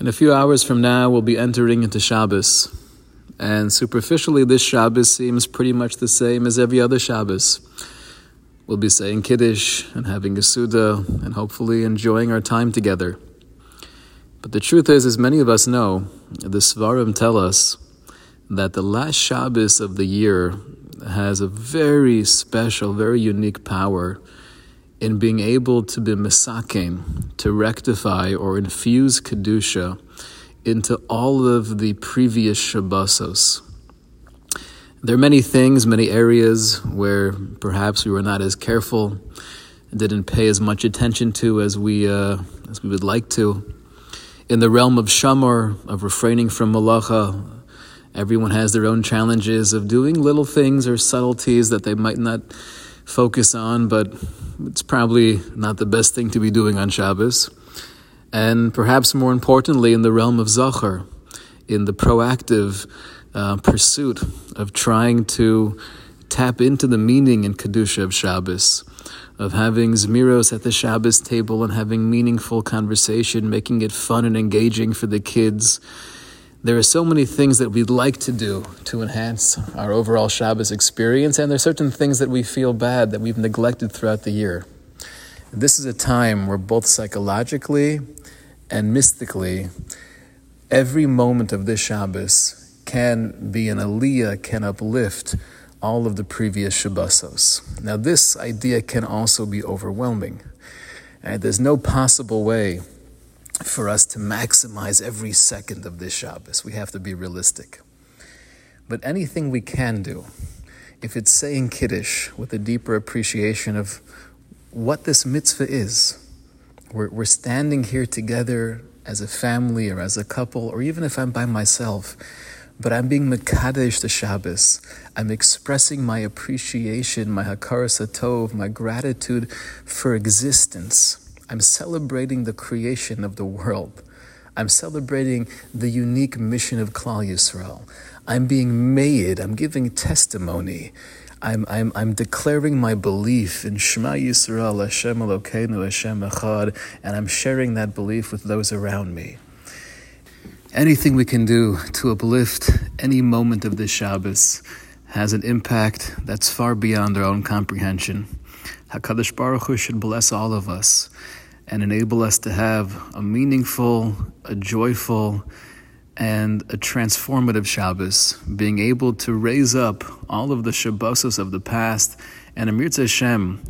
In a few hours from now, we'll be entering into Shabbos. And superficially, this Shabbos seems pretty much the same as every other Shabbos. We'll be saying Kiddush and having a Seudah and hopefully enjoying our time together. But the truth is, as many of us know, the Seforim tell us that the last Shabbos of the year has a very special, very unique power in being able to be misakim, to rectify or infuse Kedusha into all of the previous Shabbosos. There are many things, many areas where perhaps we were not as careful, didn't pay as much attention to as we, uh, as we would like to. In the realm of shamor, of refraining from malacha, everyone has their own challenges of doing little things or subtleties that they might not focus on, but it's probably not the best thing to be doing on Shabbos. And perhaps more importantly, in the realm of Zachor, in the proactive uh, pursuit of trying to tap into the meaning and Kedusha of Shabbos, of having Zmiros at the Shabbos table and having meaningful conversation, making it fun and engaging for the kids there are so many things that we'd like to do to enhance our overall Shabbos experience, and there are certain things that we feel bad that we've neglected throughout the year. This is a time where both psychologically and mystically, every moment of this Shabbos can be an aliyah, can uplift all of the previous Shabbosos. Now, this idea can also be overwhelming. And there's no possible way for us to maximize every second of this Shabbos. We have to be realistic. But anything we can do, if it's saying Kiddush with a deeper appreciation of what this mitzvah is, we're, we're standing here together as a family or as a couple, or even if I'm by myself, but I'm being Mekadesh the Shabbos. I'm expressing my appreciation, my Hakaras Tov, my gratitude for existence I'm celebrating the creation of the world. I'm celebrating the unique mission of Klal Yisrael. I'm being made, I'm giving testimony. I'm, I'm, I'm declaring my belief in Shema Yisrael, Hashem Elokeinu, Hashem Echad, and I'm sharing that belief with those around me. Anything we can do to uplift any moment of this Shabbos has an impact that's far beyond our own comprehension. HaKadosh Baruch Hu should bless all of us and enable us to have a meaningful, a joyful, and a transformative Shabbos, being able to raise up all of the Shabbosos of the past and Amir Hashem,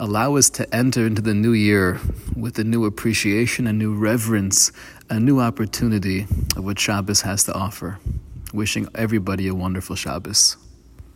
allow us to enter into the new year with a new appreciation, a new reverence, a new opportunity of what Shabbos has to offer. Wishing everybody a wonderful Shabbos.